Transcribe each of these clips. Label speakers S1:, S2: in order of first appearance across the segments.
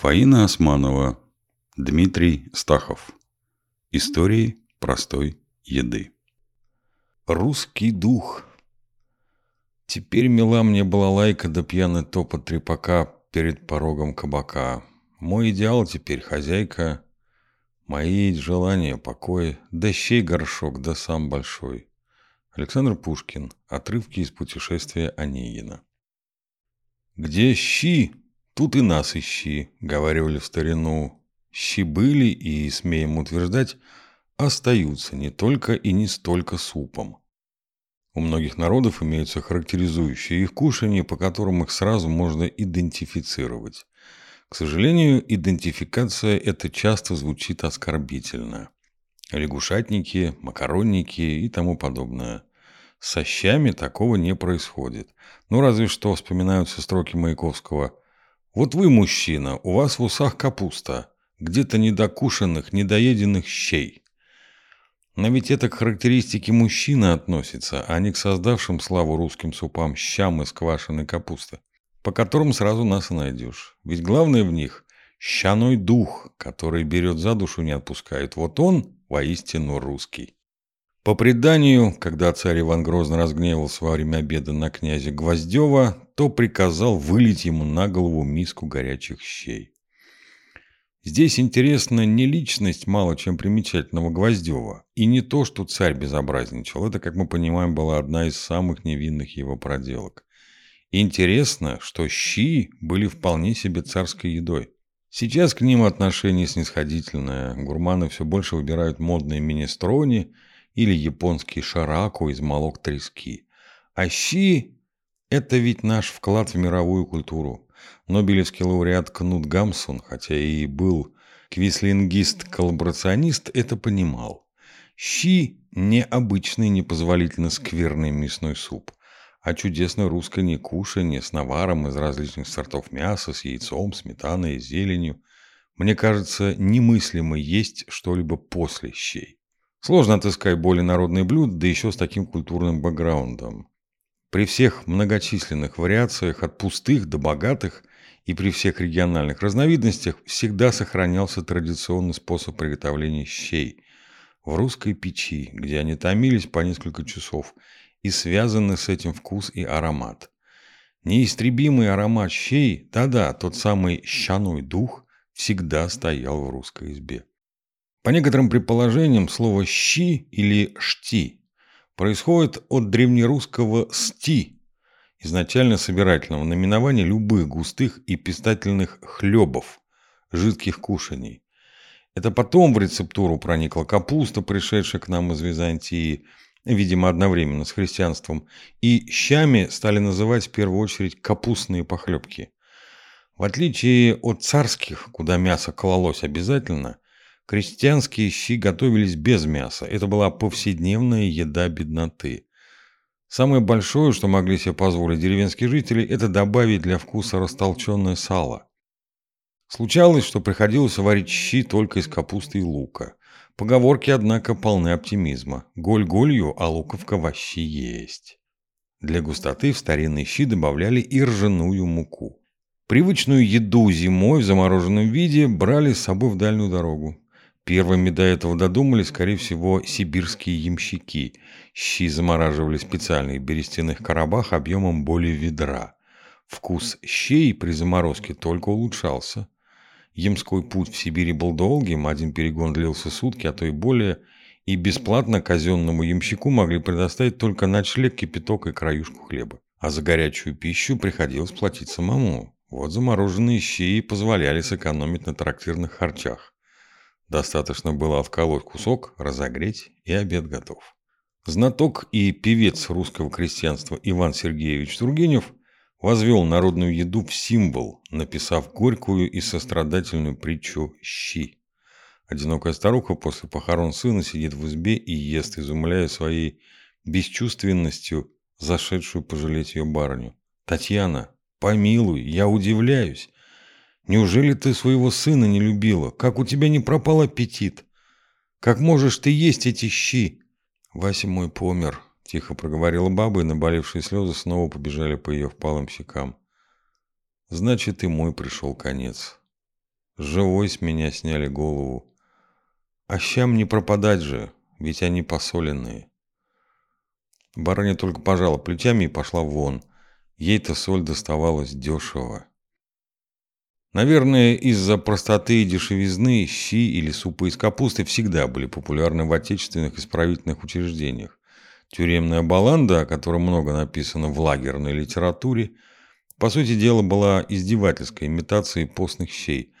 S1: Фаина Османова, Дмитрий Стахов. Истории простой еды.
S2: Русский дух. Теперь мила мне была лайка да пьяный топот трепака перед порогом кабака. Мой идеал теперь хозяйка, мои желания покой, да щей горшок, да сам большой. Александр Пушкин. Отрывки из путешествия Онегина. Где щи, Тут и нас ищи, говорили в старину. Щи были и, смеем утверждать, остаются не только и не столько супом. У многих народов имеются характеризующие их кушания, по которым их сразу можно идентифицировать. К сожалению, идентификация это часто звучит оскорбительно. Лягушатники, макаронники и тому подобное. Со щами такого не происходит. Ну, разве что вспоминаются строки Маяковского – вот вы, мужчина, у вас в усах капуста, где-то недокушенных, недоеденных щей. Но ведь это к характеристике мужчины относится, а не к создавшим славу русским супам щам из квашеной капусты, по которым сразу нас и найдешь. Ведь главное в них – щаной дух, который берет за душу не отпускает. Вот он воистину русский. По преданию, когда царь Иван Грозно разгневался во время обеда на князя Гвоздева, то приказал вылить ему на голову миску горячих щей. Здесь интересна не личность мало чем примечательного Гвоздева, и не то, что царь безобразничал. Это, как мы понимаем, была одна из самых невинных его проделок. Интересно, что щи были вполне себе царской едой. Сейчас к ним отношение снисходительное. Гурманы все больше выбирают модные министрони – или японский шараку из молок трески. А щи – это ведь наш вклад в мировую культуру. Нобелевский лауреат Кнут Гамсун, хотя и был квислингист-коллаборационист, это понимал. Щи – не обычный непозволительно скверный мясной суп, а чудесное русское некушанье с наваром из различных сортов мяса, с яйцом, сметаной зеленью. Мне кажется, немыслимо есть что-либо после щей. Сложно отыскать более народные блюда, да еще с таким культурным бэкграундом. При всех многочисленных вариациях от пустых до богатых и при всех региональных разновидностях всегда сохранялся традиционный способ приготовления щей в русской печи, где они томились по несколько часов, и связаны с этим вкус и аромат. Неистребимый аромат щей, да-да, тот самый щаной дух, всегда стоял в русской избе. По некоторым предположениям, слово «щи» или «шти» происходит от древнерусского «сти», изначально собирательного наименования любых густых и пистательных хлебов, жидких кушаний. Это потом в рецептуру проникла капуста, пришедшая к нам из Византии, видимо, одновременно с христианством, и щами стали называть в первую очередь капустные похлебки. В отличие от царских, куда мясо клалось обязательно – Крестьянские щи готовились без мяса. Это была повседневная еда бедноты. Самое большое, что могли себе позволить деревенские жители, это добавить для вкуса растолченное сало. Случалось, что приходилось варить щи только из капусты и лука. Поговорки, однако, полны оптимизма. Голь голью, а луковка вообще есть. Для густоты в старинные щи добавляли и ржаную муку. Привычную еду зимой в замороженном виде брали с собой в дальнюю дорогу. Первыми до этого додумались, скорее всего, сибирские ямщики. Щи замораживали в специальных берестяных коробах объемом более ведра. Вкус щей при заморозке только улучшался. Ямской путь в Сибири был долгим, один перегон длился сутки, а то и более, и бесплатно казенному ямщику могли предоставить только ночлег, кипяток и краюшку хлеба. А за горячую пищу приходилось платить самому. Вот замороженные щи позволяли сэкономить на трактирных харчах. Достаточно было отколоть кусок, разогреть, и обед готов. Знаток и певец русского крестьянства Иван Сергеевич Тургенев возвел народную еду в символ, написав горькую и сострадательную притчу «Щи». Одинокая старуха после похорон сына сидит в избе и ест, изумляя своей бесчувственностью зашедшую пожалеть ее барыню. «Татьяна, помилуй, я удивляюсь. Неужели ты своего сына не любила? Как у тебя не пропал аппетит? Как можешь ты есть эти щи? Вася мой помер, тихо проговорила баба, и наболевшие слезы снова побежали по ее впалым щекам. Значит, и мой пришел конец. Живой с меня сняли голову. А щам не пропадать же, ведь они посоленные. Барыня только пожала плечами и пошла вон. Ей-то соль доставалась дешево. Наверное, из-за простоты и дешевизны щи или супы из капусты всегда были популярны в отечественных исправительных учреждениях. Тюремная баланда, о которой много написано в лагерной литературе, по сути дела была издевательской имитацией постных щей.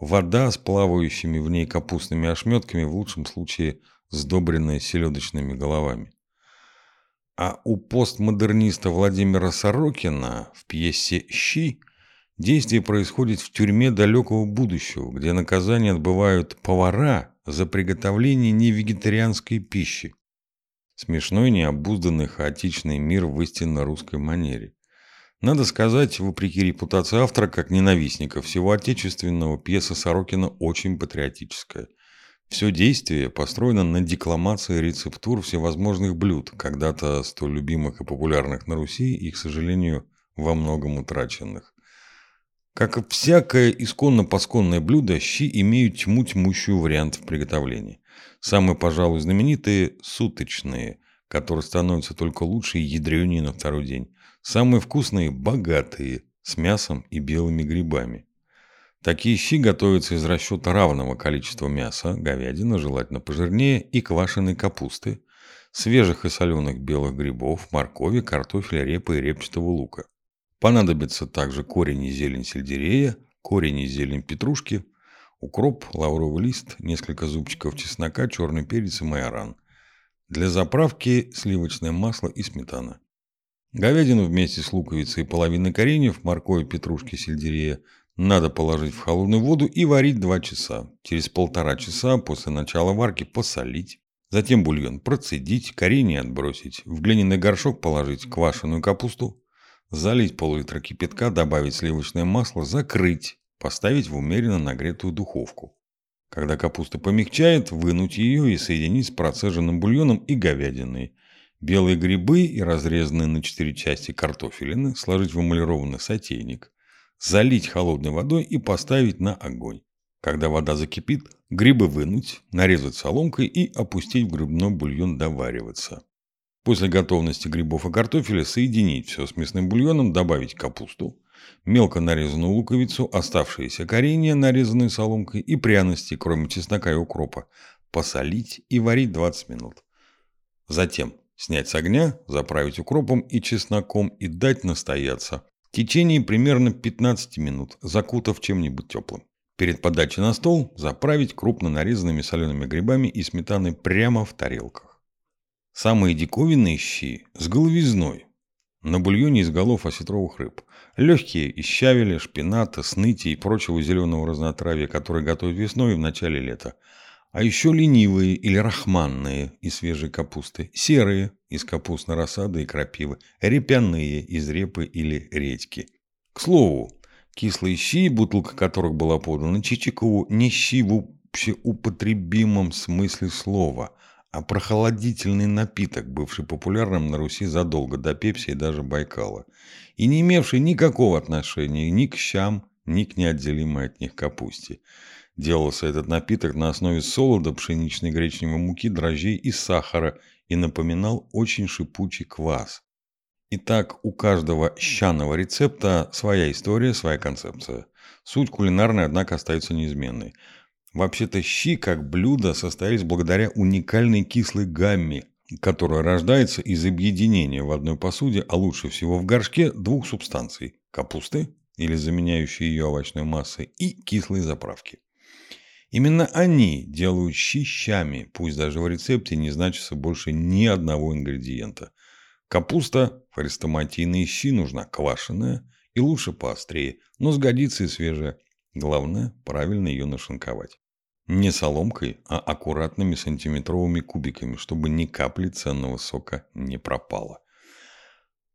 S2: Вода с плавающими в ней капустными ошметками, в лучшем случае сдобренная селедочными головами. А у постмодерниста Владимира Сорокина в пьесе «Щи» действие происходит в тюрьме далекого будущего, где наказание отбывают повара за приготовление невегетарианской пищи. Смешной, необузданный, хаотичный мир в истинно русской манере. Надо сказать, вопреки репутации автора, как ненавистника всего отечественного, пьеса Сорокина очень патриотическая. Все действие построено на декламации рецептур всевозможных блюд, когда-то столь любимых и популярных на Руси и, к сожалению, во многом утраченных. Как и всякое исконно-посконное блюдо, щи имеют тьму тьмущую вариантов приготовления. Самые, пожалуй, знаменитые – суточные, которые становятся только лучше и ядренее на второй день. Самые вкусные – богатые, с мясом и белыми грибами. Такие щи готовятся из расчета равного количества мяса, говядины, желательно пожирнее, и квашеной капусты, свежих и соленых белых грибов, моркови, картофеля, репы и репчатого лука. Понадобится также корень и зелень сельдерея, корень и зелень петрушки, укроп, лавровый лист, несколько зубчиков чеснока, черный перец и майоран. Для заправки сливочное масло и сметана. Говядину вместе с луковицей и половиной кореньев, моркови, петрушки, сельдерея надо положить в холодную воду и варить 2 часа. Через полтора часа после начала варки посолить. Затем бульон процедить, коренья отбросить. В глиняный горшок положить квашеную капусту. Залить пол-литра кипятка, добавить сливочное масло, закрыть. Поставить в умеренно нагретую духовку. Когда капуста помягчает, вынуть ее и соединить с процеженным бульоном и говядиной. Белые грибы и разрезанные на четыре части картофелины сложить в эмалированный сотейник, залить холодной водой и поставить на огонь. Когда вода закипит, грибы вынуть, нарезать соломкой и опустить в грибной бульон довариваться. После готовности грибов и картофеля соединить все с мясным бульоном, добавить капусту, мелко нарезанную луковицу, оставшиеся коренья, нарезанные соломкой и пряности, кроме чеснока и укропа, посолить и варить 20 минут. Затем Снять с огня, заправить укропом и чесноком и дать настояться. В течение примерно 15 минут, закутав чем-нибудь теплым. Перед подачей на стол заправить крупно нарезанными солеными грибами и сметаной прямо в тарелках. Самые диковинные щи с головизной. На бульоне из голов осетровых рыб. Легкие из щавеля, шпината, сныти и прочего зеленого разнотравья, которые готовят весной и в начале лета. А еще ленивые или рахманные из свежей капусты, серые из капустной рассады и крапивы, репяные из репы или редьки. К слову, кислые щи, бутылка которых была подана Чичикову, не щи в общеупотребимом смысле слова, а прохладительный напиток, бывший популярным на Руси задолго до Пепси и даже Байкала, и не имевший никакого отношения ни к щам, ни к неотделимой от них капусте. Делался этот напиток на основе солода, пшеничной гречневой муки, дрожжей и сахара и напоминал очень шипучий квас. Итак, у каждого щаного рецепта своя история, своя концепция. Суть кулинарная, однако, остается неизменной. Вообще-то щи как блюдо состоялись благодаря уникальной кислой гамме, которая рождается из объединения в одной посуде, а лучше всего в горшке, двух субстанций – капусты, или заменяющей ее овощной массой, и кислой заправки. Именно они делают щи щами, пусть даже в рецепте не значится больше ни одного ингредиента. Капуста, хрестоматийные щи нужна квашеная и лучше поострее, но сгодится и свежая. Главное, правильно ее нашинковать. Не соломкой, а аккуратными сантиметровыми кубиками, чтобы ни капли ценного сока не пропало.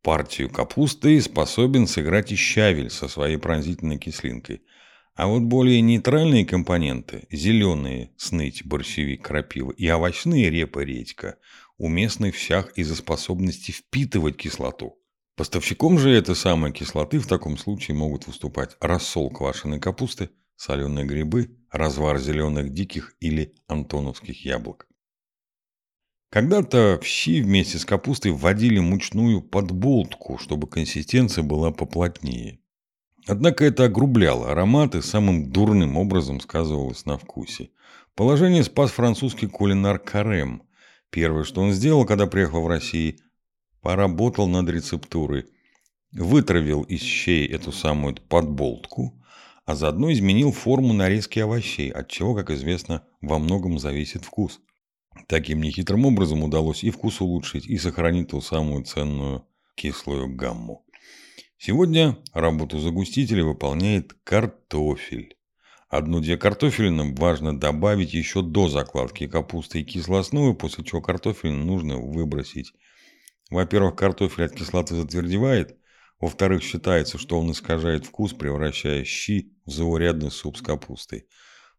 S2: Партию капусты способен сыграть и щавель со своей пронзительной кислинкой – а вот более нейтральные компоненты – зеленые – сныть, борщевик, крапива и овощные – репа, редька – уместны в щах из-за способности впитывать кислоту. Поставщиком же этой самой кислоты в таком случае могут выступать рассол квашеной капусты, соленые грибы, развар зеленых диких или антоновских яблок. Когда-то в щи вместе с капустой вводили мучную подболтку, чтобы консистенция была поплотнее. Однако это огрубляло аромат и самым дурным образом сказывалось на вкусе. Положение спас французский кулинар Карем. Первое, что он сделал, когда приехал в Россию, поработал над рецептурой. Вытравил из щей эту самую подболтку, а заодно изменил форму нарезки овощей, от чего, как известно, во многом зависит вкус. Таким нехитрым образом удалось и вкус улучшить, и сохранить ту самую ценную кислую гамму. Сегодня работу загустителя выполняет картофель. Одну-две картофелины важно добавить еще до закладки капусты и кислоосновы, после чего картофель нужно выбросить. Во-первых, картофель от кислоты затвердевает. Во-вторых, считается, что он искажает вкус, превращая щи в заурядный суп с капустой.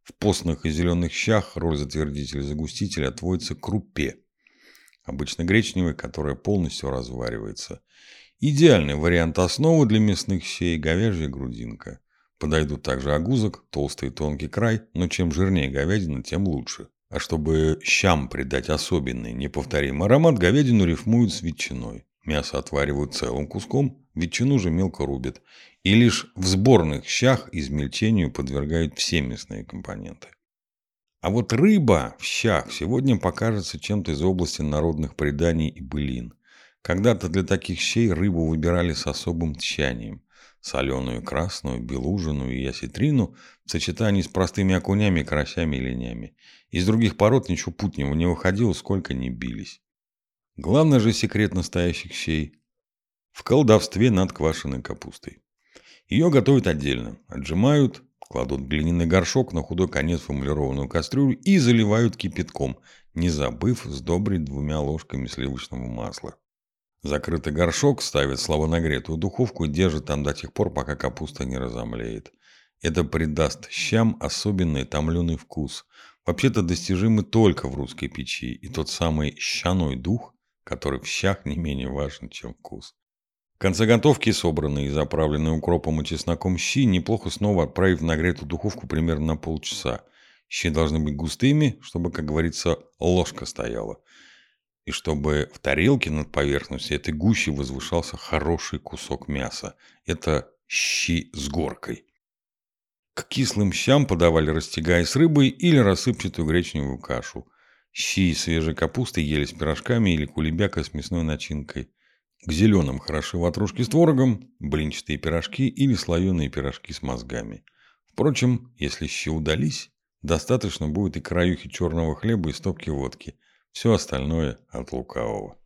S2: В постных и зеленых щах роль затвердителя-загустителя отводится крупе. Обычно гречневой, которая полностью разваривается. Идеальный вариант основы для мясных щей – говяжья грудинка. Подойдут также огузок, толстый и тонкий край, но чем жирнее говядина, тем лучше. А чтобы щам придать особенный, неповторимый аромат, говядину рифмуют с ветчиной. Мясо отваривают целым куском, ветчину же мелко рубят. И лишь в сборных щах измельчению подвергают все мясные компоненты. А вот рыба в щах сегодня покажется чем-то из области народных преданий и былин. Когда-то для таких щей рыбу выбирали с особым тщанием. Соленую, красную, белужину и яситрину в сочетании с простыми окунями, карасями и линями. Из других пород ничего путнего не выходило, сколько ни бились. Главный же секрет настоящих щей – в колдовстве над квашеной капустой. Ее готовят отдельно. Отжимают, кладут глиняный горшок на худой конец формулированную кастрюлю и заливают кипятком, не забыв сдобрить двумя ложками сливочного масла. Закрытый горшок ставят слабонагретую духовку и держат там до тех пор, пока капуста не разомлеет. Это придаст щам особенный томленый вкус, вообще-то достижимый только в русской печи, и тот самый щаной дух, который в щах не менее важен, чем вкус. В конце готовки, собранные и заправленные укропом и чесноком щи, неплохо снова отправить в нагретую духовку примерно на полчаса. Щи должны быть густыми, чтобы, как говорится, ложка стояла. И чтобы в тарелке над поверхностью этой гущи возвышался хороший кусок мяса. Это щи с горкой. К кислым щам подавали растягай с рыбой или рассыпчатую гречневую кашу. Щи из свежей капусты ели с пирожками или кулебяка с мясной начинкой. К зеленым хороши ватрушки с творогом, блинчатые пирожки или слоеные пирожки с мозгами. Впрочем, если щи удались, достаточно будет и краюхи черного хлеба и стопки водки. Все остальное от лукавого.